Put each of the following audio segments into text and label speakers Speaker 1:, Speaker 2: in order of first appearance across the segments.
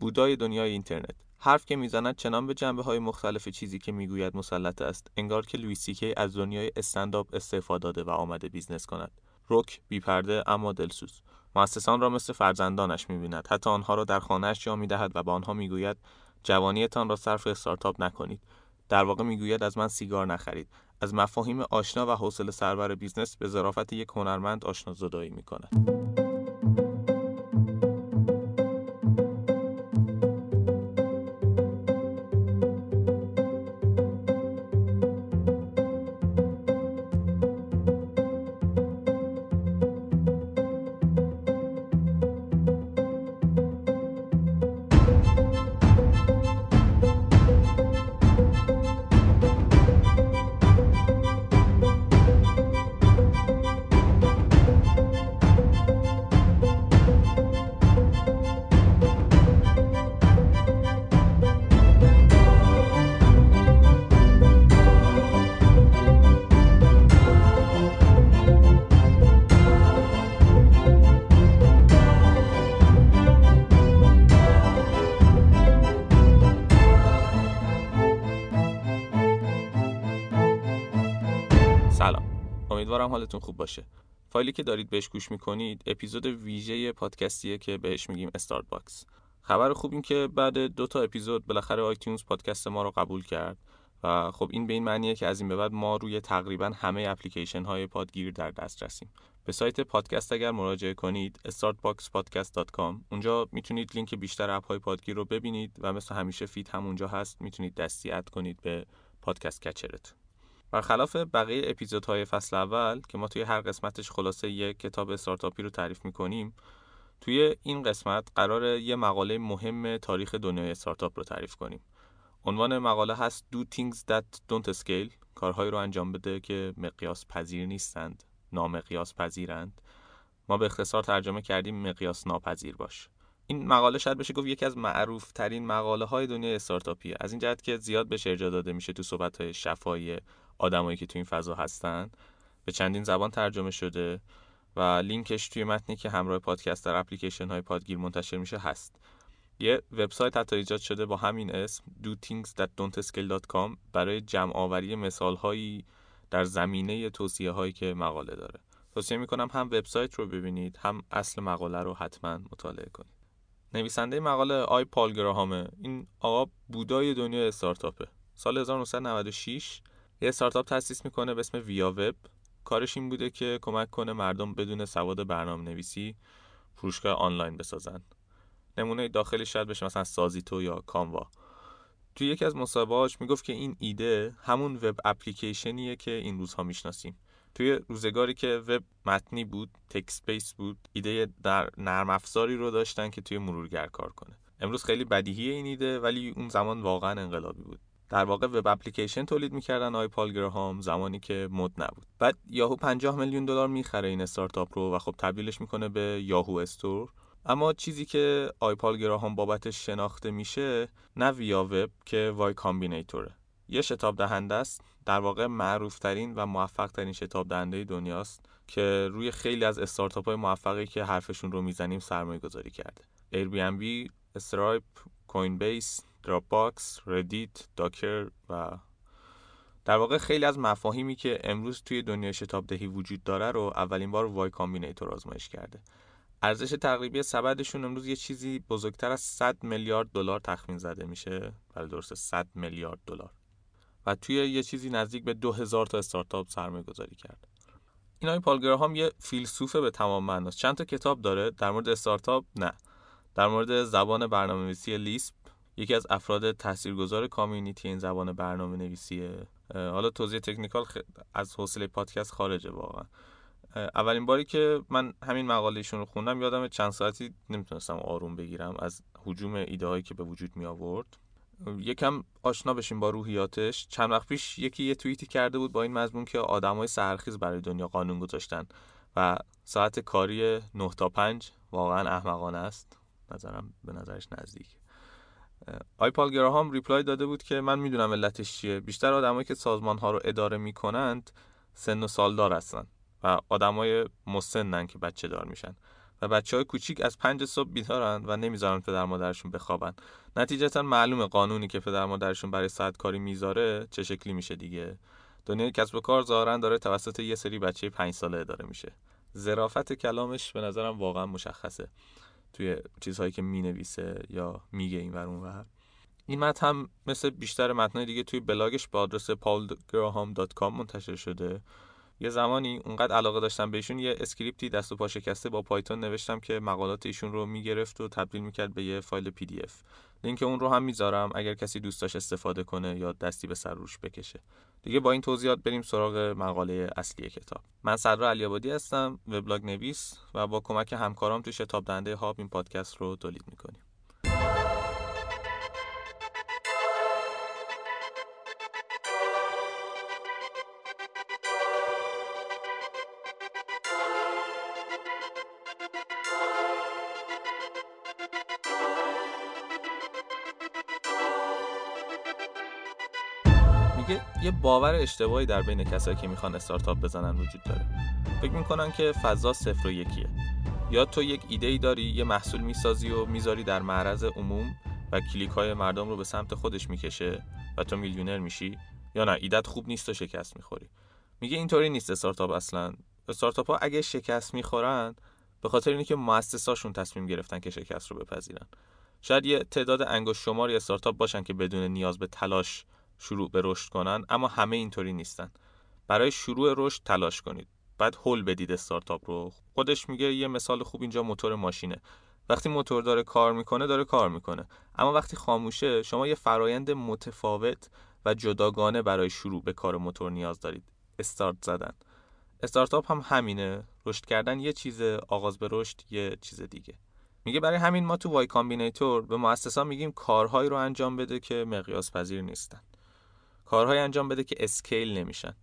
Speaker 1: بودای دنیای اینترنت. حرف که می‌زند چنان به جنبه های مختلف چیزی که می‌گوید مسلط است انگار که Louis C.K. از دنیای استنداپ استعفا داده و آمده بیزنس کند. رک بیپرده اما دلسوز. مؤسسان را مثل فرزندانش می‌بیند. حتی آنها را در خانهاش جا می‌دهد و به آنها می‌گوید جوانیتان را صرف استارتاپ نکنید. در واقع می‌گوید از من سیگار نخرید. از مفاهیم آشنا و حوصله سربر بیزنس به ظرافت یک هنرمند آشنا زدایی می‌کند. امیدوارم حالتون خوب باشه. فایلی که دارید بهش گوش می‌کنید اپیزود ویژه پادکستیه که بهش میگیم Startbox خبر خوب این که بعد دو تا اپیزود بالاخره iTunes پادکست ما رو قبول کرد و خب این به این معنیه که از این به بعد ما روی تقریبا همه اپلیکیشن های پادگیر در دسترسیم. به سایت پادکست اگر مراجعه کنید startboxpodcast.com اونجا می‌تونید لینک بیشتر اپ های پادگیر رو ببینید و مثل همیشه feed همونجا هست. می‌تونید دستی add کنید به پادکست کچرت. برخلاف بقیه اپیزودهای فصل اول که ما توی هر قسمتش خلاصه یک کتاب استارتاپی رو تعریف می‌کنیم توی این قسمت قرار یه مقاله مهم تاریخ دنیای استارتاپ رو تعریف کنیم. عنوان مقاله هست Do Things That Don't Scale کارهایی رو انجام بده که مقیاس پذیر نیستند نامقیاس پذیرند ما به اختصار ترجمه کردیم مقیاس ناپذیر باش. این مقاله شاید بشه گفت یکی از معروف ترین مقاله های دنیای استارتاپیه. از این جهت که زیاد بهش ارجاع داده میشه تو صحبت های شفای آدمایی که تو این فضا هستن. به چندین زبان ترجمه شده و لینکش توی متنی که همراه پادکست در اپلیکیشن های پادگیر منتشر میشه هست. یه وبسایت حتی ایجاد شده با همین اسم do برای جمع آوری مثال هایی در زمینه توصیه هایی که مقاله داره. توصیه می‌کنم هم وبسایت رو ببینید هم اصل مقاله رو حتما مطالعه کنید. نویسنده مقاله آی پال گراهامه. این آقا بودای دنیای استارتاپه. سال 1996 یه استارتاپ تأسیس می‌کنه به اسم ویا وب کارش این بوده که کمک کنه مردم بدون سواد برنامه نویسی فروشگاه آنلاین بسازن. نمونه داخلی شاید بشه مثلا سازیتو یا کانوا توی یکی از مصاحبه‌هاش می‌گفت که این ایده همون وب اپلیکیشنیه که این روزها می‌شناسیم. توی روزگاری که وب متنی بود تکس بیس بود ایده در نرم افزاری رو داشتن که توی مرورگر کار کنه. امروز خیلی بدیهی این ایده ولی اون زمان واقعا انقلابی بود. در واقع وب اپلیکیشن تولید می‌کردن آی پال گراهام زمانی که مد نبود. بعد یاهو 50 میلیون دلار می‌خره این استارتاپ رو و خب تبدیلش می‌کنه به یاهو استور. اما چیزی که آیپال گراهام بابتش شناخته میشه نه ویا وب که وای کامبینیتوره. یه شتاب دهنده است در واقع معروف ترین و موفق ترین شتاب دهنده دنیاست که روی خیلی از استارتاپ های موفقی که حرفشون رو می‌زنیم سرمایه گذاری کرده. Airbnb، Stripe، Coinbase، Dropbox، Reddit، Docker و در واقع خیلی از مفاهیمی که امروز توی دنیای شتاب دهی وجود داره رو اولین بار Y Combinator آزمایش کرده. ارزش تقریبی سبدشون امروز یه چیزی بزرگتر از 100 میلیارد دلار تخمین زده میشه. بله درسته 100 میلیارد دلار. و توی یه چیزی نزدیک به 2000 تا استارتاپ سرمایه گذاری کرد این پال هم یه فیلسوفه به تمام معناست. چند تا کتاب داره. در مورد استارتاپ نه. در مورد زبان برنامه‌نویسی لیسپ یکی از افراد تاثیرگذار کامیونیتی این زبان برنامه نویسیه حالا توضیح تکنیکال از حوصله پادکست خارجه واقعا. اولین باری که من همین مقالهشون رو خوندم یادم چند ساعتی نمی‌تونستم آروم بگیرم از حجوم ایده هایی که به وجود می آورد یکم آشنا بشیم با روحیاتش. چند وقت پیش یکی یه توییتی کرده بود با این مضمون که آدمای سرخیز برای دنیا قانون گذاشتن و ساعت کاری 9 تا 5 واقعا احمقانه است. نظرم به نظرش نزدیک. آیپال گراهام ریپلای داده بود که من می‌دونم علتش چیه. بیشتر آدمایی که سازمان ها رو اداره می‌کنند سن و سالدار هستن و آدمای مسنن که بچه دار میشن و بچه های کوچیک از پنج صبح بیدارن و نمی‌ذارن پدر مادرشون بخوابن. نتیجتا معلوم قانونی که پدر مادرشون برای ساعت کاری می‌ذاره چه شکلی میشه دیگه. دنیای کسب و کار ظاهرا داره توسط یه سری بچه پنج ساله اداره میشه. ظرافت کلامش به نظرم واقعا مشخصه. توی چیزهایی که می‌نویسه یا میگه این ور اون این متن هم مثل بیشتر متنهای دیگه توی بلاگش با آدرس paulgraham.com منتشر شده. یه زمانی اونقدر علاقه داشتم بهشون یه script ی دست و پا شکسته با پایتون نوشتم که مقالات ایشون رو می‌گرفت و تبدیل می‌کرد به یه فایل PDF. لینک اون رو هم می‌ذارم اگر کسی دوست داشت استفاده کنه یا دستی به سر روش بکشه. دیگه با این توضیحات بریم سراغ مقاله اصلی کتاب. من صدرا علیابادی هستم وبلاگ نویس و با کمک همکارام تو شتاب دنده هاب این پادکست رو تولید می‌کنیم. یه باور اشتباهی در بین کسایی که می‌خوان استارتاپ بزنن وجود داره. فکر می‌کنن که فضا صفر و یکیه. یا تو یک ایده ای داری یه محصول می‌سازی و می‌ذاری در معرض عموم و کلیک های مردم رو به سمت خودش می‌کشه و تو میلیونر میشی یا نه ایدت خوب نیست و شکست می‌خوری. میگه اینطوری نیست استارتاپ اصلا. استارتاپ ها اگه شکست می‌خورن به خاطر اینکه مؤسساشون تصمیم گرفتن که شکست رو بپذیرن. شاید یه تعداد انگشت شماری استارتاپ باشن که بدون نیاز به تلاش شروع به رشد کنن اما همه اینطوری نیستن. برای شروع رشد تلاش کنید. بعد هول بدید استارتاپ رو. خودش میگه یه مثال خوب اینجا موتور ماشینه. وقتی موتور داره کار می‌کنه داره کار می‌کنه. اما وقتی خاموشه شما یه فرایند متفاوت و جداگانه برای شروع به کار موتور نیاز دارید. استارت زدن. استارتاپ هم همینه. رشد کردن یه چیزه آغاز به رشد یه چیز دیگه. میگه برای همین ما تو Y Combinator به مؤسسا میگیم کارهایی رو انجام بده که مقیاس پذیر نیستن. کارهای انجام بده که اسکیل نمیشن.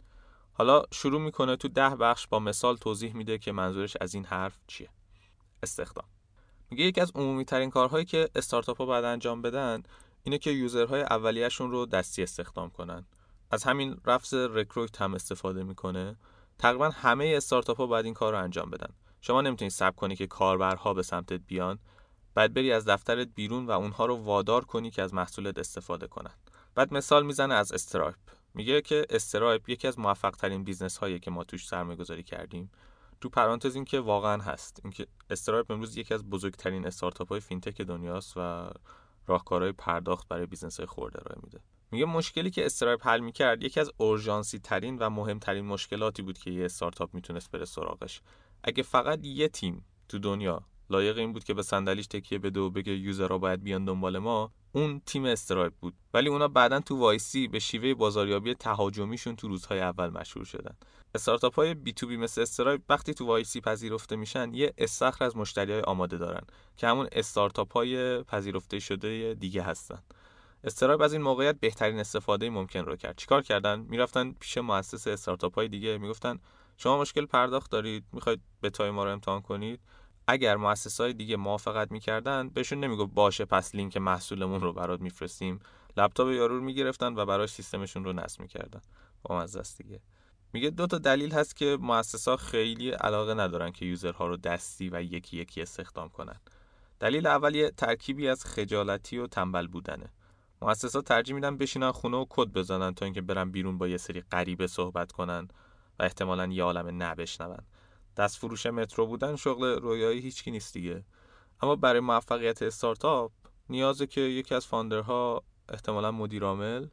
Speaker 1: حالا شروع می‌کنه تو ده بخش با مثال توضیح میده که منظورش از این حرف چیه. استخدام. میگه یکی از عمومی ترین کارهایی که استارتاپ ها باید انجام بدن اینه که یوزرهای اولیه‌شون رو دستی استخدام کنن. از همین رفض رکروت هم استفاده می‌کنه. تقریبا همه استارتاپ ها باید این کار رو انجام بدن. شما نمی‌تونید صبر کنی که کاربرها به سمتت بیان بعد بری از دفترت بیرون و اونها رو وادار کنی که از محصولت استفاده کنن. بعد مثال می‌زنه از Stripe. میگه که Stripe یکی از موفق ترین بیزنس هایی که ما توش سرمایه گذاری کردیم. تو پرانتز این که واقعا هست. اینکه Stripe امروز یکی از بزرگترین استارتاپ های فینتک دنیاست و راهکارهای پرداخت برای بیزنس های خورده ارائه میده. میگه مشکلی که Stripe حل می‌کرد یکی از اورژانسی ترین و مهمترین مشکلاتی بود که یه استارتاپ می‌تونست بره سراغش. اگه فقط یه تیم تو دنیا لایق این بود که به صندلیش تکیه بده و بگه user ها باید بیان دنبال ما اون تیم Stripe بود. ولی اونا بعدا تو YC به شیوه بازاریابی تهاجمیشون تو روزهای اول مشهور شدن. استارتاپ های B2B مثل Stripe وقتی تو YC پذیرفته میشن یه استخر از مشتری های آماده دارن که همون استارتاپ های پذیرفته شده دیگه هستن. Stripe از این موقعیت بهترین استفاده ممکن رو کرد. چیکار کردن؟ می‌رفتن پیش مؤسس استارتاپ های دیگه می‌گفتن شما مشکل پرداخت دارید می‌خواید به تای ما رو امتحان کنید؟ اگر های دیگه موافقت می‌کردن بهشون نمی‌گفت باشه پس لینک محصولمون رو برات میفرستیم. لپتاپ یارو رو می‌گرفتن و براش سیستمشون رو نصب می‌کردن. با است دیگه. میگه دو تا دلیل هست که ها خیلی علاقه ندارن که یوزرها رو دستی و یکی یکی استخدام کنن. دلیل اول یه ترکیبی از خجالتی و تنبل بودنه. ها ترجیح میدن بشینن خونه و کد بزنن تا اینکه برن بیرون با یه سری غریبه صحبت کنن و احتمالا یه عالم نبشنون دست فروش مترو بودن شغل رویایی هیچکی نیست دیگه. اما برای موفقیت استارتاپ نیازه که یکی از فاندرها احتمالا مدیرعامل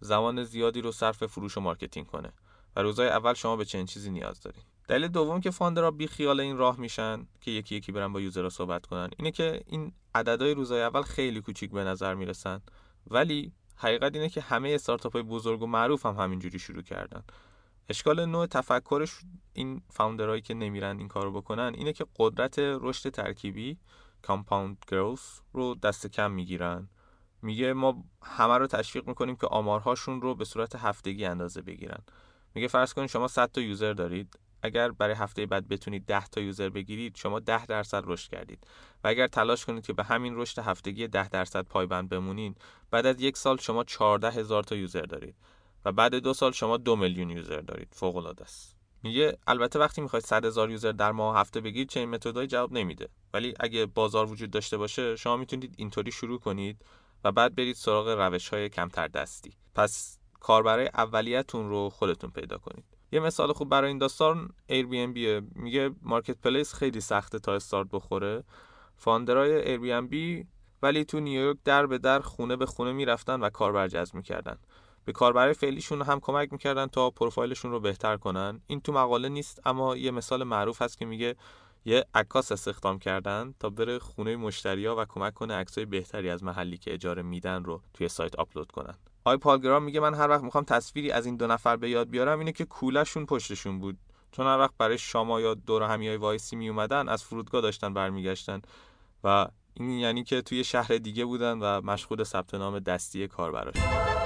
Speaker 1: زمان زیادی رو صرف فروش و marketing کنه. و روزای اول شما به چنین چیزی نیاز دارین. دلیل دوم که founder ها بی خیال این راه میشن که یکی یکی برن با user ها صحبت کنن اینه که این عددهای روزای اول خیلی کوچیک به نظر می‌رسن. ولی حقیقت اینه که همه استارتاپ های بزرگ و معروف هم همینجوری شروع کردن. اشکال نوع تفکرش این founder هایی که نمیرن این کارو بکنن اینه که قدرت رشد ترکیبی compound growth رو دست کم می‌گیرن. میگه ما همه رو تشویق می‌کنیم که آمارهاشون رو به صورت هفتگی اندازه بگیرن. میگه فرض کنید شما 100 تا user دارید. اگر برای هفته بعد بتونید 10 تا user بگیرید شما 10 درصد رشد کردید. و اگر تلاش کنید که به همین رشد هفتگی 10 درصد پایبند بمونید بعد از یک سال شما 14 هزار تا user دارید. و بعد دو سال شما دو میلیون user دارید. فوق العاده است. میگه البته وقتی می‌خواید 100 هزار user در ماه هفته بگیرید خب این متدای جواب نمیده. ولی اگه بازار وجود داشته باشه شما می‌تونید اینطوری شروع کنید و بعد برید سراغ روش های کمتر دستی. پس کاربرای اولیتون رو خودتون پیدا کنید. یه مثال خوب برای این داستان Airbnb. میگه marketplace خیلی سخته تا استارت بخوره. founder ای Airbnb ولی تو نیویورک در به در خونه به خونه می‌رفتن و کاربر جذب می‌کردن. به کاربرای فعلیشون هم کمک می‌کردن تا پروفایلشون رو بهتر کنن. این تو مقاله نیست اما یه مثال معروف هست که میگه یه عکاس استخدام کردن تا بره خونه مشتریا و کمک کنه عکسای بهتری از محلی که اجاره میدن رو توی سایت آپلود کنن. آی پالگرام میگه من هر وقت می‌خوام تصویری از این دو نفر به یاد بیارم اینه که کولشون پشتشون بود. چون هر وقت برای شما یا دورهمیای YC می اومدن از فرودگاه داشتن برمیگشتن و این یعنی که توی شهر دیگه بودن و مشغول ثبت نام دستی کاربراشون.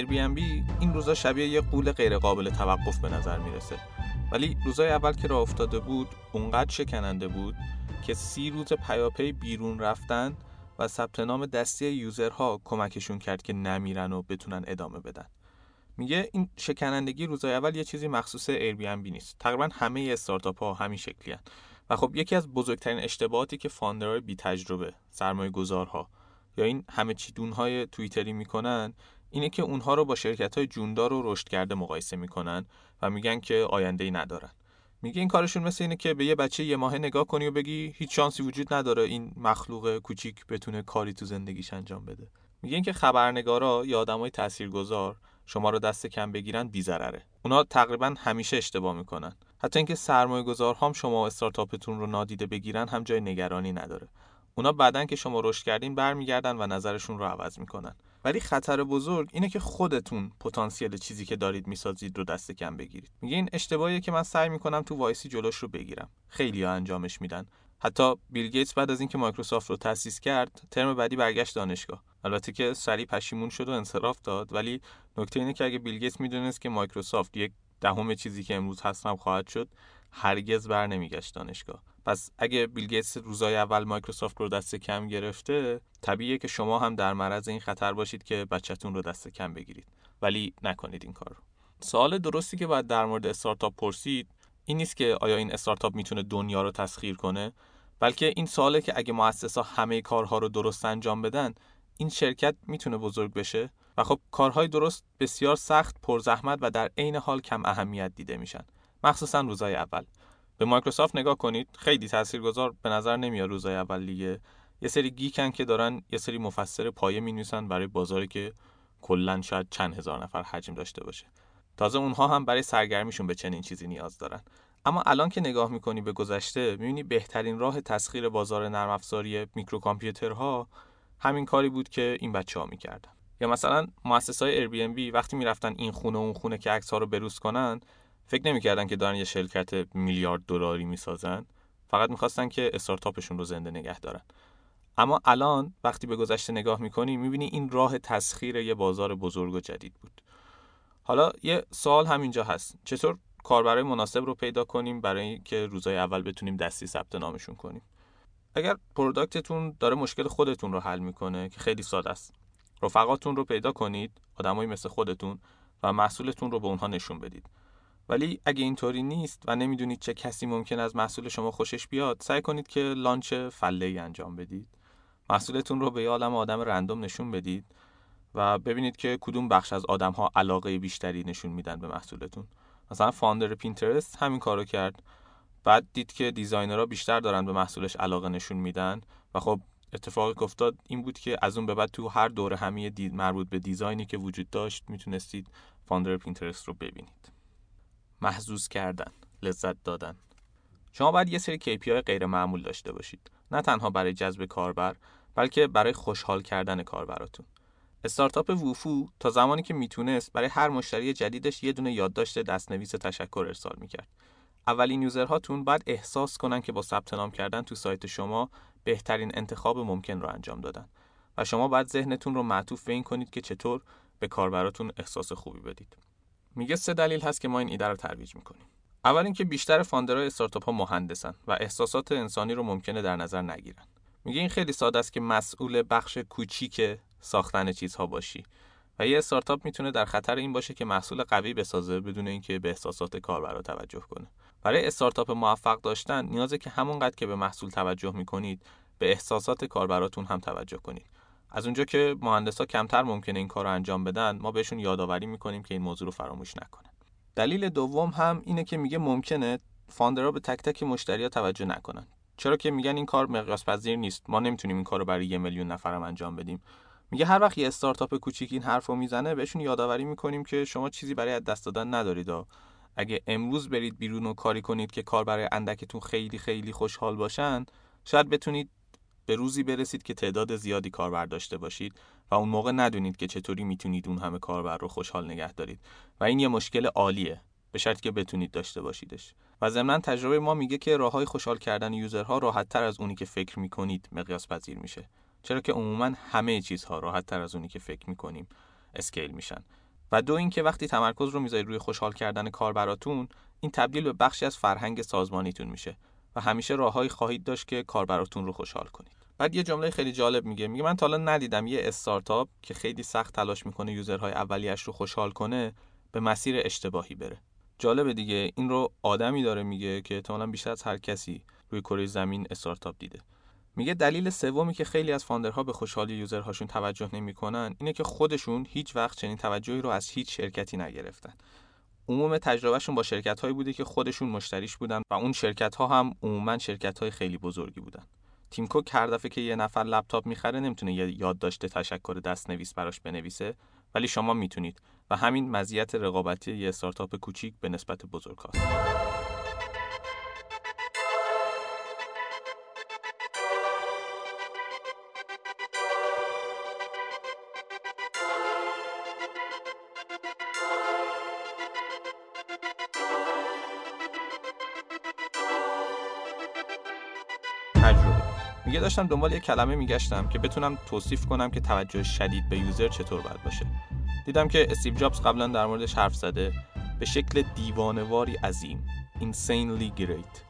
Speaker 1: Airbnb این روزا شبیه یه قول غیرقابل توقف به نظر می‌رسه. ولی روزای اول که راه افتاده بود اونقدر شکننده بود که سی روز پیاپی بیرون رفتن و ثبت نام دستی یوزرها کمکشون کرد که نمیرن و بتونن ادامه بدن. میگه این شکنندگی روزای اول یه چیزی مخصوص Airbnb نیست. تقریبا همه استارتاپ ها همین شکلی و خب یکی از بزرگترین اشتباهاتی که فاندرهای بی تجربه سرمایه گذارها یا این همه چیدون های توییتری می‌کنن اینه که اونها رو با شرکت های جوندار و رشد کرده مقایسه می‌کنن و میگن که آینده ای ندارن. میگه این کارشون مثل اینه که به یه بچه یه ماه نگاه کنی و بگی هیچ شانسی وجود نداره این مخلوق کوچیک بتونه کاری تو زندگیش انجام بده. میگه اینکه خبرنگارا یا آدمای تاثیرگذار شما رو دست کم بگیرن بیزرره اونا تقریبا همیشه اشتباه می‌کنن. حتی اینکه سرمایه گذار شما و استارتاپتون رو نادیده بگیرن هم جای نگرانی نداره. اونا بعدن که شما رشد کردین برمیگردن و نظرشون رو عوض می‌کنن. ولی خطر بزرگ اینه که خودتون پتانسیل چیزی که دارید می‌سازید رو دست کم بگیرید. میگه این اشتباهیه که من سعی می‌کنم تو YC جلوش رو بگیرم. خیلی ها انجامش میدن. حتی بیل گیتس بعد از اینکه مایکروسافت رو تأسیس کرد ترم بعدی برگشت دانشگاه. البته که سری پشیمون شد و انصراف داد ولی نکته اینه که اگه بیل گیتس می‌دونست که مایکروسافت یک دهم چیزی که امروز هست هم خواهد شد هرگز بر نمیگشت دانشگاه. پس اگه بیل گیتس روزای اول مایکروسافت رو دست کم گرفته طبیعیه که شما هم در معرض این خطر باشید که بچهتون رو دست کم بگیرید. ولی نکنید این کار رو سوال درستی که باید در مورد استارتاپ پرسید این نیست که آیا این استارتاپ می‌تونه دنیا رو تسخیر کنه؟ بلکه این سواله که اگه مؤسسا همه کارها رو درست انجام بدن این شرکت می‌تونه بزرگ بشه؟ و خب کارهای درست بسیار سخت پرزحمت و در عین حال کم اهمیت دیده میشن. مخصوصا روزای اول. به مایکروسافت نگاه کنید خیلی تاثیرگذار به نظر نمیاد روزای اول دیگه. یه سری گیکن که دارن یه سری مفسر پایه می برای بازاری که کلا شاید چند هزار نفر حجم داشته باشه. تازه اونها هم برای سرگرمیشون به چنین چیزی نیاز دارن. اما الان که نگاه می‌کنی به گذشته می‌بینی بهترین راه تسخیر بازار نرم افزاری میکروکامپیوترها همین کاری بود که این بچه ها می‌کردن. یا مثلا مؤسسای Airbnb وقتی می‌رفتن این خونه و اون خونه که عکس ها رو بروز کنن فکر نمی‌کردن که دارن یه شرکت میلیارد دلاری می‌سازن. فقط می‌خواستن که استارتاپشون رو زنده نگه دارن. اما الان وقتی به گذشته نگاه می‌کنی می‌بینی این راه تسخیر یه بازار بزرگ و جدید بود. حالا یه سوال همینجا هست. چطور کاربرای مناسب رو پیدا کنیم برای اینکه روزای اول بتونیم دستی ثبت نامشون کنیم؟ اگر پروداکتتون داره مشکل خودتون رو حل می‌کنه که خیلی ساده است. رفقاتون رو پیدا کنید آدمایی مثل خودتون و محصولتون رو به اونها نشون بدید. ولی اگه اینطوری نیست و نمی‌دونید چه کسی ممکنه از محصول شما خوشش بیاد سعی کنید که launch فله ای انجام بدید. محصولتون رو به یه عالم آدم random نشون بدید و ببینید که کدوم بخش از آدم ها علاقه بیشتری نشون میدن به محصولتون. مثلا founder پینترست همین کارو کرد. بعد دید که designer ها بیشتر دارن به محصولش علاقه نشون میدن و خب اتفاقی که افتاد این بود که از اون به بعد تو هر دوره همی مربوط به دیزاینی که وجود داشت می‌تونستید فاندر پینترست رو ببینید. محزوز کردن لذت دادن. شما باید یه سری KPI غیر معمول داشته باشید. نه تنها برای جذب کاربر بلکه برای خوشحال کردن کاربراتون. استارتاپ ووفو تا زمانی که می‌تونست برای هر مشتری جدیدش یه دونه یادداشت دستنویس تشکر ارسال می‌کرد. اولین یوزرهاتون باید احساس کنن که با ثبت نام کردن تو سایت شما بهترین انتخاب ممکن رو انجام دادن و شما باید ذهنتون رو معطوف به این کنید که چطور به کاربراتون احساس خوبی بدید. میگه سه دلیل هست که ما این ایده رو ترویج می‌کنیم. اول اینکه بیشتر فاندرهای استارتاپ ها مهندسن و احساسات انسانی رو ممکنه در نظر نگیرن. میگه این خیلی ساده است که مسئول بخش کوچیک ساختن چیزها باشی و یه استارتاپ می‌تونه در خطر این باشه که محصول قوی بسازه بدون اینکه به احساسات کاربرا توجه کنه. برای استارتاپ موفق داشتن نیازه که همونقدر که به محصول توجه می‌کنید به احساسات کاربراتون هم توجه کنید. از اونجا که مهندسا کمتر ممکنه این کار رو انجام بدن ما بهشون یادآوری می‌کنیم که این موضوع رو فراموش نکنن. دلیل دوم هم اینه که میگه ممکنه فاندرها به تک تک مشتریا توجه نکنن. چرا که میگن این کار مقیاس پذیر نیست. ما نمی‌تونیم این کار رو برای یه میلیون نفرم انجام بدیم. میگه هر وقت یه استارتاپ کوچیک این حرف رو می‌زنه بهشون یادآوری می‌کنیم که شما چیزی برای دست دادن ندارید. و اگه امروز برید بیرون و کاری کنید که کار برای اندکتون خیلی خیلی خوشحال باشن شاید بتونید به روزی برسید که تعداد زیادی کاربر داشته باشید و اون موقع ندونید که چطوری می‌تونید اون همه کاربر رو خوشحال نگه دارید. و این یه مشکل عالیه به شرطی که بتونید داشته باشیدش. و ضمن تجربه ما میگه که راههای خوشحال کردن یوزرها راحت تر از اونی که فکر می‌کنید مقیاس پذیر میشه. چرا که عموما همه چیزها راحت تر از اونی که فکر می‌کنیم scale میشن. و دو اینکه وقتی تمرکز رو می‌ذارید روی خوشحال کردن کاربراتون این تبدیل به بخشی از فرهنگ سازمانیتون میشه. و همیشه راههایی خواهید داشت که کاربراتون رو خوشحال کنید. بعد یه جمله خیلی جالب میگه. میگه من تا حالا ندیدم یه استارتاپ که خیلی سخت تلاش می‌کنه user های اولیش رو خوشحال کنه به مسیر اشتباهی بره. جالبه دیگه. این رو آدمی داره میگه که احتمالاً بیشتر از هر کسی روی کره زمین استارتاپ دیده. میگه دلیل سومی که خیلی از founder ها به خوشحالی user هاشون توجه نمی‌کنن اینه که خودشون هیچ وقت چنین توجهی رو از هیچ شرکتی نگرفتن. عموم تجربهشون با شرکت هایی بوده که خودشون مشتریش بودن و اون شرکت ها هم عموما شرکت های خیلی بزرگی بودن تیم کوک هر دفعه که یه نفر لپتاپ می‌خره نمی‌تونه یه یادداشت تشکر دست نویس براش بنویسه ولی شما می‌تونید و همین مزیت رقابتی یه استارتاپ کوچیک به نسبت بزرگ هست. داشتم دنبال یه کلمه میگشتم که بتونم توصیف کنم که توجه شدید به یوزر چطور باید باشه. دیدم که استیو جابز قبلا در موردش حرف زده. به شکل دیوانواری عظیم. Insanely great.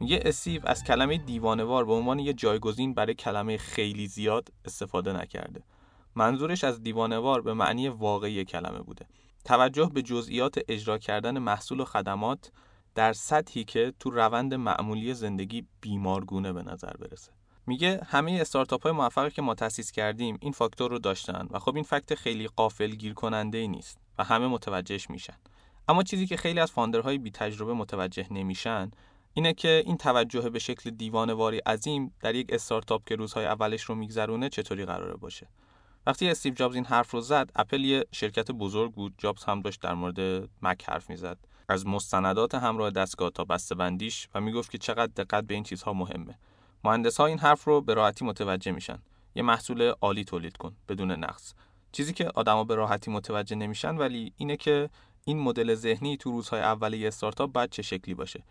Speaker 1: میگه استیو از کلمه دیوانوار به عنوان یه جایگزین برای کلمه خیلی زیاد استفاده نکرده. منظورش از دیوانوار به معنی واقعی کلمه بوده. توجه به جزئیات اجرا کردن محصول و خدمات در سطحی که تو روند معمولی زندگی بیمارگونه به نظر برسه. میگه همه استارتاپ های موفقی که ما تأسیس کردیم این فاکتور رو داشتن و خب این fact خیلی غافل‌گیر کننده نیست و همه متوجهش میشن. اما چیزی که خیلی از founder های بی تجربه متوجه نمیشن اینه که این توجه به شکل دیوانه‌واری عظیم در یک استارتاپ که روزهای اولش رو میگذرونه چطوری قراره باشه؟ وقتی استیو جابز این حرف رو زد اپل یه شرکت بزرگ بود. جابز هم داشت در مورد مک حرف می‌زد. از مستندات همراه دستگاه تا بسته‌بندیش و می‌گفت که چقدر دقت به این چیزها مهمه. مهندس ها این حرف رو به راحتی متوجه میشن. یه محصول عالی تولید کن بدون نقص. چیزی که آدما به راحتی متوجه نمیشن ولی اینه که این مدل ذهنی تو روزهای اولیه استارتاپ باید چه شکلی باشه.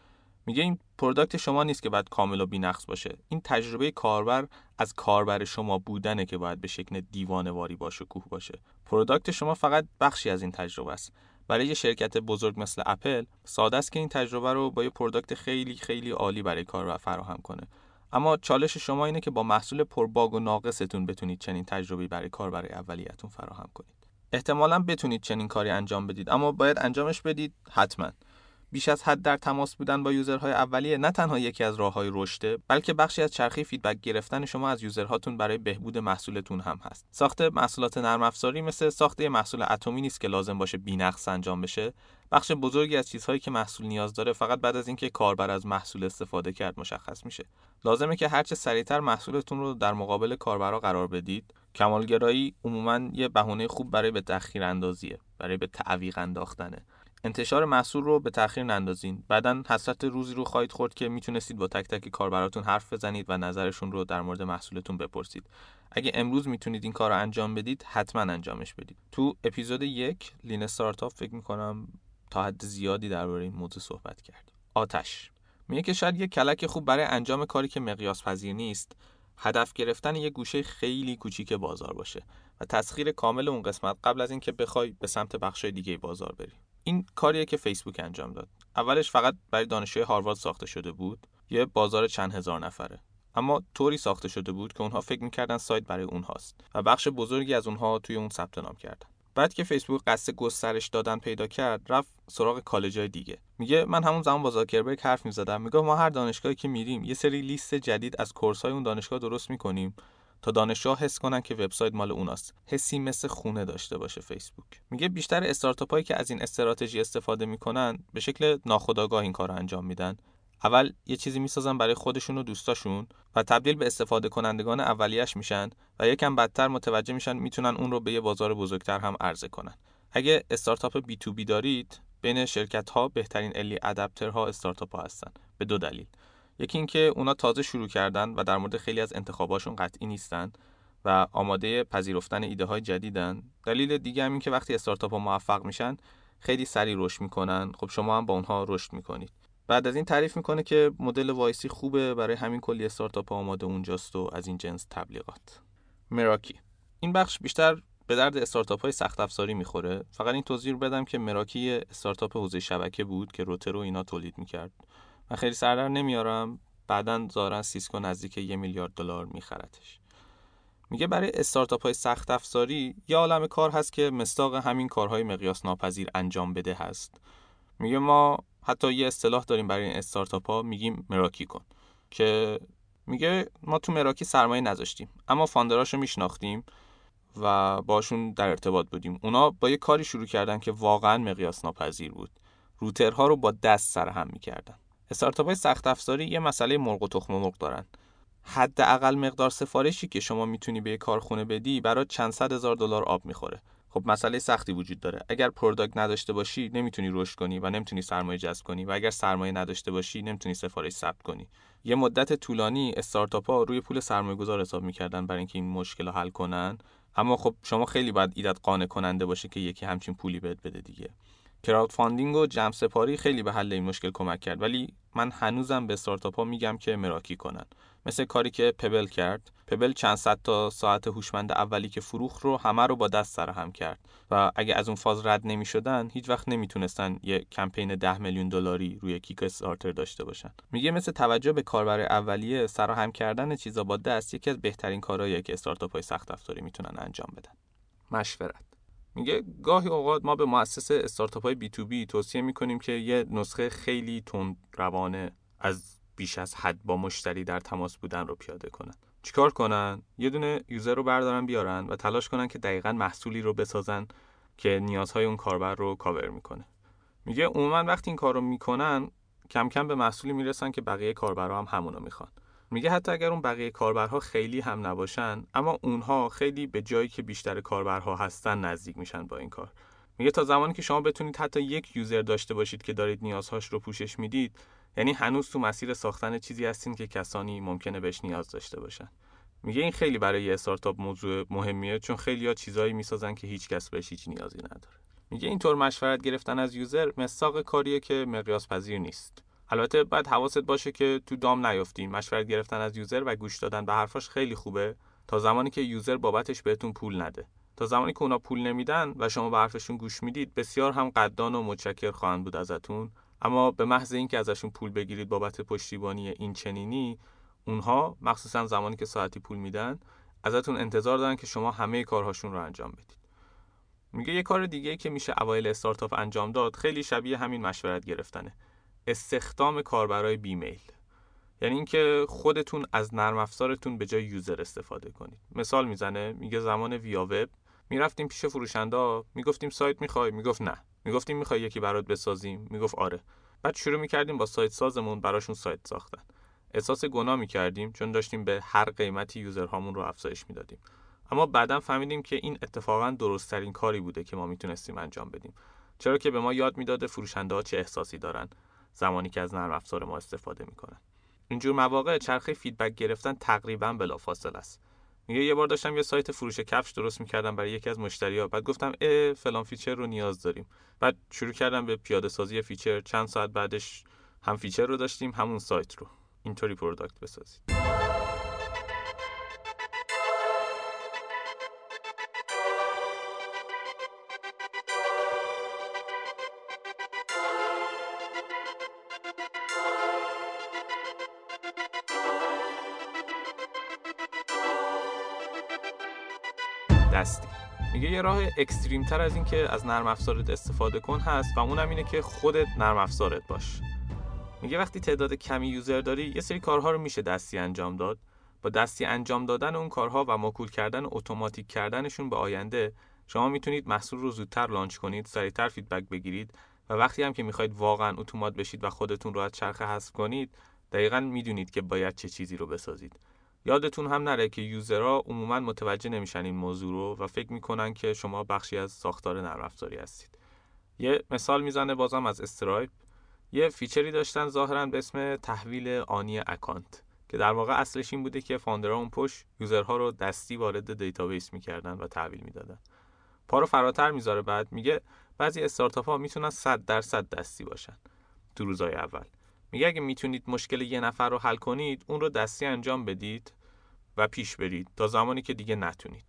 Speaker 1: میگه این product شما نیست که باید کامل و بی‌نقص باشه. این تجربه کاربر از کاربر شما بودنه که باید به شکل دیوانه‌واری باشکوه باشه. product شما فقط بخشی از این تجربه است. برای یه شرکت بزرگ مثل اپل ساده است که این تجربه رو با یه product خیلی خیلی عالی برای کاربر فراهم کنه. اما چالش شما اینه که با محصول پر bug و ناقصتون بتونید چنین تجربه‌ای برای کاربرای اولیتون فراهم کنید. احتمالا بتونید چنین کاری انجام بدید اما باید انجامش بدید حتما. بیش از حد در تماس بودن با user های اولیه نه تنها یکی از راههای رشده بلکه بخشی از چرخه feedback گرفتن شما از user هاتون برای بهبود محصولتون هم هست. ساخت محصولات نرم افزاری مثل ساخت محصول اتمی نیست که لازم باشه بی‌نقص انجام بشه. بخش بزرگی از چیزهایی که محصول نیاز داره فقط بعد از اینکه کاربر از محصول استفاده کرد مشخص میشه. لازمه که هرچه سریعتر محصولتون رو در مقابل کاربرا قرار بدید. کمالگرایی عموما یه بهونه خوب برای به تأخیر اندازیه برای به تعویق انداختنه. انتشار محصول رو به تاخیر نندازین. بعدا حسرت روزی رو خواهید خورد که می‌تونستید با تک تک کاربراتون حرف بزنید و نظرشون رو در مورد محصولتون بپرسید. اگه امروز می‌تونید این کار رو انجام بدید حتما انجامش بدید. تو اپیزود یک لین استارتاپ فکر می‌کنم تا حد زیادی درباره این موضوع صحبت کرد. آتش. میگه که شاید یه کلک خوب برای انجام کاری که مقیاس پذیر نیست. هدف گرفتن یه گوشه خیلی کوچیک بازار باشه و تسخیر کامل اون قسمت قبل از اینکه بخوای به سمت بخشای دیگه بازار بری. این کاریه که فیسبوک انجام داد. اولش فقط برای دانشجوی هاروارد ساخته شده بود یه بازار چند هزار نفره. اما طوری ساخته شده بود که اونها فکر می‌کردن سایت برای اونهاست و بخش بزرگی از اونها توی اون ثبت نام کردن. بعد که فیسبوک قصد گسترش دادن پیدا کرد رفت سراغ کالجای دیگه. میگه من همون زمان با زاکربرگ حرف می‌زدم. میگه ما هر دانشگاهی که میریم یه سری لیست جدید از کورس های اون دانشگاه درست می‌کنیم. تا دانشجو حس کنن که وبسایت مال اوناست. حسی مثل خونه داشته باشه فیسبوک. میگه بیشتر استارتاپ هایی که از این استراتژی استفاده می‌کنن به شکل ناخودآگاه این کار انجام میدن. اول یه چیزی می‌سازن برای خودشون و دوستاشون و تبدیل به استفاده کنندگان اولیش میشن و یکم بعدتر متوجه میشن می‌تونن اون رو به یه بازار بزرگتر هم عرضه کنن. اگه استارتاپ B2B دارید بین شرکت ها بهترین early adopter ها استارتاپ ها هستن. به دو دلیل. یکی اینکه اونا تازه شروع کردن و در مورد خیلی از انتخاباشون قطعی نیستن و آماده پذیرفتن ایده های جدیدن. دلیل دیگه هم این که وقتی استارتاپ ها موفق میشن خیلی سریع رشد می‌کنن. خب شما هم با اونها رشد می‌کنید. بعد از این تعریف می‌کنه که مدل YC خوبه برای همین کلی استارتاپ آماده اونجاست و از این جنس تبلیغات. Meraki. این بخش بیشتر به درد استارتاپ های سخت افزاری می‌خوره. فقط این توضیح بدم که Meraki استارتاپ حوزه شبکه بود که router اینا تولید می‌کرد. من خیلی سردر نمیارم. بعدا ظاهرا سیسکو نزدیک یه میلیارد دلار میخرتش میگه برای استارتاپ های سخت افزاری یه عالم کار هست که مصداق همین کارهای مقیاس ناپذیر انجام بده هست. میگه ما حتی یه اصطلاح داریم برای این استارتاپ ها میگیم Meraki کن. که میگه ما تو Meraki سرمایه نذاشتیم اما founder اشو میشناختیم و باشون در ارتباط بودیم. اونا با یه کاری شروع کردن که واقعا مقیاس ناپذیر بود. router ها رو با دست سر هم می‌کردن. استارتاپ های سخت افزاری یه مسئله مرغ و تخم مرغ دارن. حداقل مقدار سفارشی که شما می‌تونی به کارخونه بدی برای چند صد هزار دلار آب می‌خوره. خب مسئله سختی وجود داره. اگر product نداشته باشی نمی‌تونی رشد کنی و نمی‌تونی سرمایه جذب کنی و اگر سرمایه نداشته باشی نمی‌تونی سفارش ثبت کنی. یه مدت طولانی استارتاپ ها روی پول سرمایه گذار حساب می‌کردن برای اینکه این مشکل رو حل کنن. اما خب شما خیلی باید ایدت قانع کننده باشه که یکی همچین پولی بهت بده دیگه. crowdfunding و جمع سپاری خیلی به حل این مشکل کمک کرد ولی من هنوزم به استارتاپ ها میگم که Meraki کنن. مثل کاری که Pebble کرد. Pebble چند صد تا ساعت هوشمند اولی که فروخت رو همه رو با دست سر هم کرد و اگه از اون فاز رد نمی شدن هیچ وقت نمی‌تونستن یه کمپین ده میلیون دلاری روی Kickstarter داشته باشن. میگه مثل توجه به کاربر اولیه سر هم کردن چیزا با دست یکی از بهترین کارهاییه که استارتاپ های سخت افزاری می‌تونن انجام بدن. مشورت. میگه گاهی اوقات ما به مؤسس استارتاپ های بی تو بی توصیه می‌کنیم که یه نسخه خیلی تند روانه از بیش از حد با مشتری در تماس بودن رو پیاده کنن. چیکار کنن؟ یه دونه یوزر رو بردارن بیارن و تلاش کنن که دقیقا محصولی رو بسازن که نیازهای اون کاربر رو کاور می‌کنه. میگه عموما وقتی این کار رو می‌کنن کم کم به محصولی می‌رسن که بقیه کاربرها هم همونو می‌خوان. میگه حتی اگر اون بقیه کاربرها خیلی هم نباشن اما اونها خیلی به جایی که بیشتر کاربرها هستن نزدیک میشن با این کار. میگه تا زمانی که شما بتونید حتی یک user داشته باشید که دارید نیازهاش رو پوشش می‌دید یعنی هنوز تو مسیر ساختن چیزی هستین که کسانی ممکنه بهش نیاز داشته باشن. میگه این خیلی برای یه استارتاپ موضوع مهمیه چون خیلی ها چیزایی می‌سازن که هیچ کس بهش هیچ نیازی نداره. میگه اینطور مشورت گرفتن از user مصداق کاریه که مقیاس پذیر نیست. البته باید حواست باشه که تو دام نیافتی مشورت گرفتن از user و گوش دادن به حرفاش خیلی خوبه. تا زمانی که یوزر بابتش بهتون پول نده. تا زمانی که اونا پول نمیدن و شما به حرفشون گوش می‌دید بسیار هم قدان و متشکر خواهند بود ازتون. اما به محض اینکه ازشون پول بگیرید بابت پشتیبانی این چنینی اونها مخصوصا زمانی که ساعتی پول میدن ازتون انتظار دارن که شما همه کارهاشون رو انجام بدید. میگه یه کار دیگه که میشه اوایل استارتاپ انجام داد خیلی شبیه همین مشورت گرفتنه. استخدام کاربرای بیمیل. یعنی اینکه خودتون از نرم افزارتون به جای یوزر استفاده کنید. مثال می‌زنه میگه زمان ویا وب می‌رفتیم پیش فروشنده می‌گفتیم سایت می‌خوای؟ می‌گفت نه. می‌گفتیم می‌خوای یکی برات بسازیم؟ می‌گفت آره. بعد شروع می‌کردیم با سایت سازمون براشون سایت ساختن. احساس گناه می‌کردیم چون داشتیم به هر قیمتی یوزرهامون رو افزایش می‌دادیم. اما بعدا فهمیدیم که این اتفاقا درست ترین کاری بوده که ما می‌تونستیم انجام بدیم. چرا که به ما یاد می‌داده فروشنده ها چه احساسی دارن. زمانی که از نرم افزار ما استفاده می‌کنن اینجور مواقع چرخه feedback گرفتن تقریبا بلافاصله است. میگه یه بار داشتم یه سایت فروش کفش درست می‌کردم برای یکی از مشتری‌ها. بعد گفتم اه فلان feature رو نیاز داریم. بعد شروع کردم به پیاده سازی feature. چند ساعت بعدش هم feature رو داشتیم همون سایت رو. اینطوری product بسازید میگه یه راه extreme تر از این که از نرم افزارت استفاده کن هست و اونم اینه که خودت نرم افزارت باش. میگه وقتی تعداد کمی user داری یه سری کارها رو میشه دستی انجام داد. با دستی انجام دادن اون کارها و موکول کردن اتوماتیک کردنشون به آینده شما می‌تونید محصول رو زودتر launch کنید سریعتر feedback بگیرید و وقتی هم که می‌خواید واقعا اتومات بشید و خودتون رو از چرخه حذف کنید دقیقا می‌دونید که باید چه چیزی رو بسازید. یادتون هم نره که user ها عموما متوجه نمیشن این موضوع رو و فکر می‌کنن که شما بخشی از ساختار نرم افزاری هستید. یه مثال می‌زنه بازم از Stripe. یه feature ی داشتن ظاهرا به اسم تحویل آنی account که در واقع اصلش این بوده که founder ها اون پشت user ها رو دستی وارد database می‌کردن و تحویل می‌دادن. پا رو فراتر می‌ذاره بعد میگه بعضی استارتاپ ها می‌تونن 100 درصد دستی باشن تو روزای اول. میگه اگه می‌تونید مشکل یه نفر رو حل کنید اون رو دستی انجام بدید و پیش برید تا زمانی که دیگه نتونید.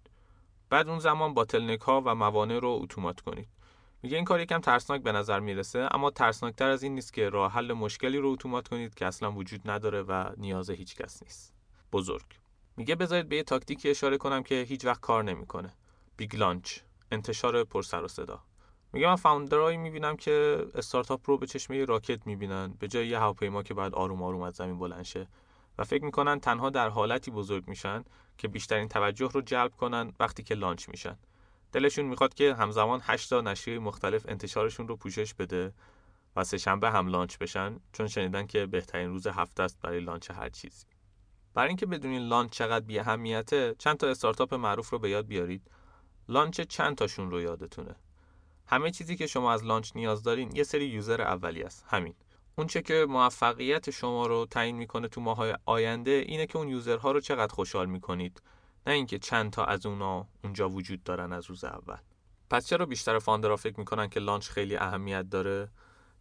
Speaker 1: بعد اون زمان bottleneck ها و موانع رو اتومات کنید. میگه این کار یکم ترسناک به نظر می‌رسه اما ترسناکتر از این نیست که راه حل مشکلی رو اتومات کنید که اصلا وجود نداره و نیاز هیچ کس نیست. بزرگ. میگه بذارید به یه تاکتیکی اشاره کنم که هیچ وقت کار نمی‌کنه. big launch. انتشار پر و صدا. میگه من founder هایی می‌بینم که استارتاپ رو به چشم یه rocket می‌بینن به جای یه هواپیما که بعد آروم آروم از زمین بلند شه. و فکر می‌کنن تنها در حالتی بزرگ میشن که بیشترین توجه رو جلب کنن وقتی که launch میشن. دلشون می‌خواد که همزمان 8 تا نشریه مختلف انتشارشون رو پوشش بده و سه شنبه هم launch بشن چون شنیدن که بهترین روز هفته است برای launch هر چیزی. برای اینکه بدونین launch چقدر بی اهمیته چند تا استارتاپ معروف رو به یاد بیارید. launch چند تاشون رو یادتونه؟ همه چیزی که شما از launch نیاز دارین یه سری user اولیه است. همین. اون چه که موفقیت شما رو تعیین می‌کنه تو ماهای آینده اینه که اون user ها رو چقدر خوشحال می‌کنید. نه اینکه چند تا از اونا اونجا وجود دارن از روز اول. پس چرا بیشتر founder ها فکر می‌کنن که launch خیلی اهمیت داره؟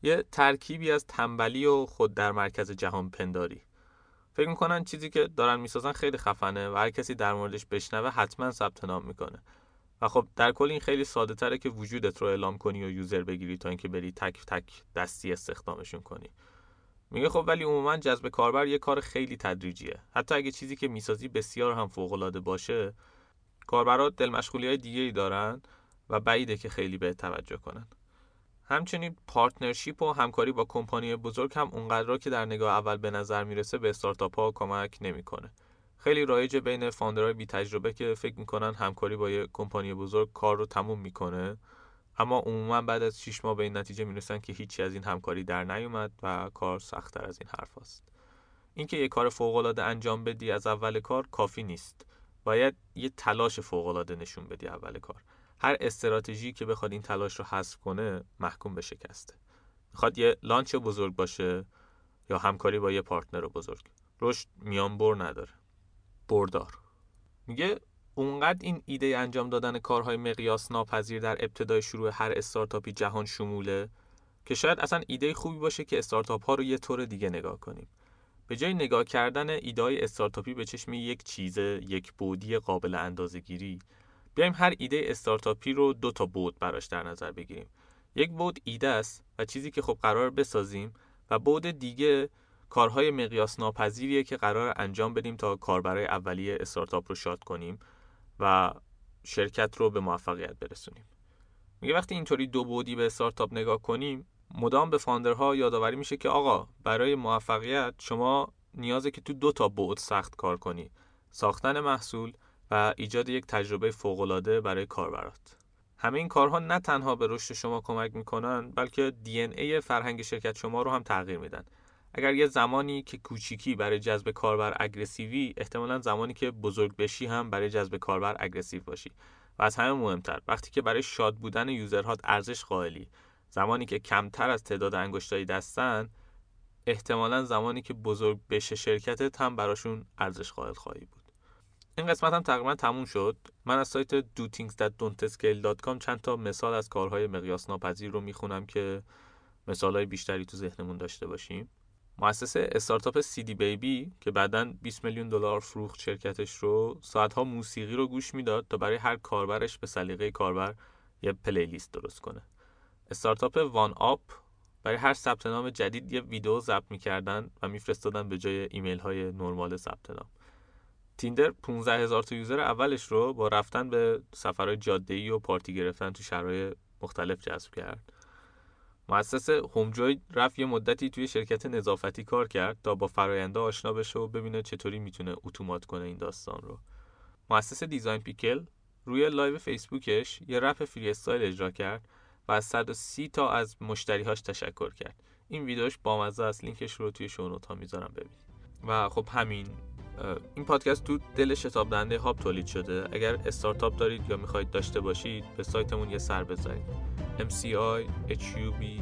Speaker 1: یه ترکیبی از تنبلی و خود در مرکز جهان پنداری. فکر می‌کنن چیزی که دارن می‌سازن خیلی خفنه و هر کسی در موردش بشنوه حتما ثبت نام می‌کنه. و خب در کل این خیلی ساده تره که وجودت رو اعلام کنی و user بگیری تا اینکه بری تک تک دستی استخدامشون کنی. میگه خب ولی عموما جذب کاربر یه کار خیلی تدریجیه. حتی اگه چیزی که می‌سازی بسیار هم فوق العاده باشه کاربرا دل مشغولی های دیگه ای دارن و بعیده که خیلی بهت توجه کنن. همچنین partnership و همکاری با کمپانی بزرگ هم اونقدر که در نگاه اول به نظر می‌رسه به استارتاپ ها کمک نمی‌کنه. خیلی رایج بین founder های بی تجربه که فکر می‌کنن همکاری با یه کمپانی بزرگ کار رو تموم می‌کنه اما عموما بعد از 6 ماه به این نتیجه می‌رسن که هیچی از این همکاری در نیومد و کار سختتر از این حرفاست. اینکه یه کار فوق العاده انجام بدی از اول کار کافی نیست. باید یه تلاش فوق العاده نشون بدی اول کار. هر استراتژی که بخواد این تلاش رو حذف کنه محکوم به شکسته. می‌خواد یه launch بزرگ باشه یا همکاری با یه پارتنر بزرگ. رشد میان بر نداره. بردار. میگه اونقدر این ایده انجام دادن کارهای مقیاس ناپذیر در ابتدای شروع هر استارتاپی جهان شموله که شاید اصلا ایده خوبی باشه که استارتاپ ها رو یه طور دیگه نگاه کنیم به جای نگاه کردن ایده استارتاپی به چشم یک چیز یک بودی قابل اندازه گیری بیایم هر ایده استارتاپی رو دو تا بود براش در نظر بگیریم یک بود ایده است و چیزی که خب قرار بسازیم و بود دیگه کارهای مقیاس ناپذیریه که قرار انجام بدیم تا کاربرای اولیه استارتاپ رو شاد کنیم و شرکت رو به موفقیت برسونیم. میگه وقتی اینطوری دو بودی به استارتاپ نگاه کنیم مدام به فاندرها یادآوری میشه که آقا برای موفقیت شما نیازه که تو دو تا بعد سخت کار کنی. ساختن محصول و ایجاد یک تجربه فوق‌العاده برای کاربرات. همه این کارها نه تنها به رشد شما کمک می‌کنن بلکه دی ای فرهنگ شرکت شما رو هم تغییر میدن. اگر یه زمانی که کوچیکی برای جذب کاربر اگریسیوی احتمالا زمانی که بزرگ بشی هم برای جذب کاربر اگریسیو باشی. و از همه مهمتر وقتی که برای شاد بودن یوزرهات ارزش قائلی زمانی که کمتر از تعداد انگشتای دستن احتمالا زمانی که بزرگ بشه شرکتت هم براشون ارزش قائل خواهی بود. این قسمت هم تقریبا تموم شد. من از سایت dothingsthatdon'tscale.com چند تا مثال از کارهای مقیاس ناپذیر رو می‌خونم که مثالهای بیشتری تو ذهنمون داشته باشیم. مؤسسه استارتاپ سیدی بیبی که بعدا 20 میلیون دلار فروخت شرکتش رو ساعتها موسیقی رو گوش می‌داد تا برای هر کاربرش به سلیقه کاربر یه پلیلیست درست کنه. استارتاپ وان آپ برای هر ثبت نام جدید یه ویدیو ضبط می‌کردن و میفرستادن به جای ایمیل های نرمال ثبت نام. Tinder 15 هزار تا user اولش رو با رفتن به سفرهای جاده‌ای و پارتی گرفتن تو شهرهای مختلف جذب کرد. مؤسس Homejoy رفت یه مدتی توی شرکت نظافتی کار کرد تا با فرایندها آشنا بشه و ببینه چطوری می‌تونه اتومات کنه این داستان رو. مؤسس Design Pickle روی live فیسبوکش یه rap freestyle اجرا کرد و از 130 تا از مشتریهاش تشکر کرد. این ویدیوش بامزه است لینکش رو توی show note ها می‌ذارم ببین. و خب همین این پادکست تو دل شتاب هاب تولید شده. اگر استارتاپ دارید یا می‌خواهید داشته باشید به سایتمون یه سر بزنید mcihubacc.com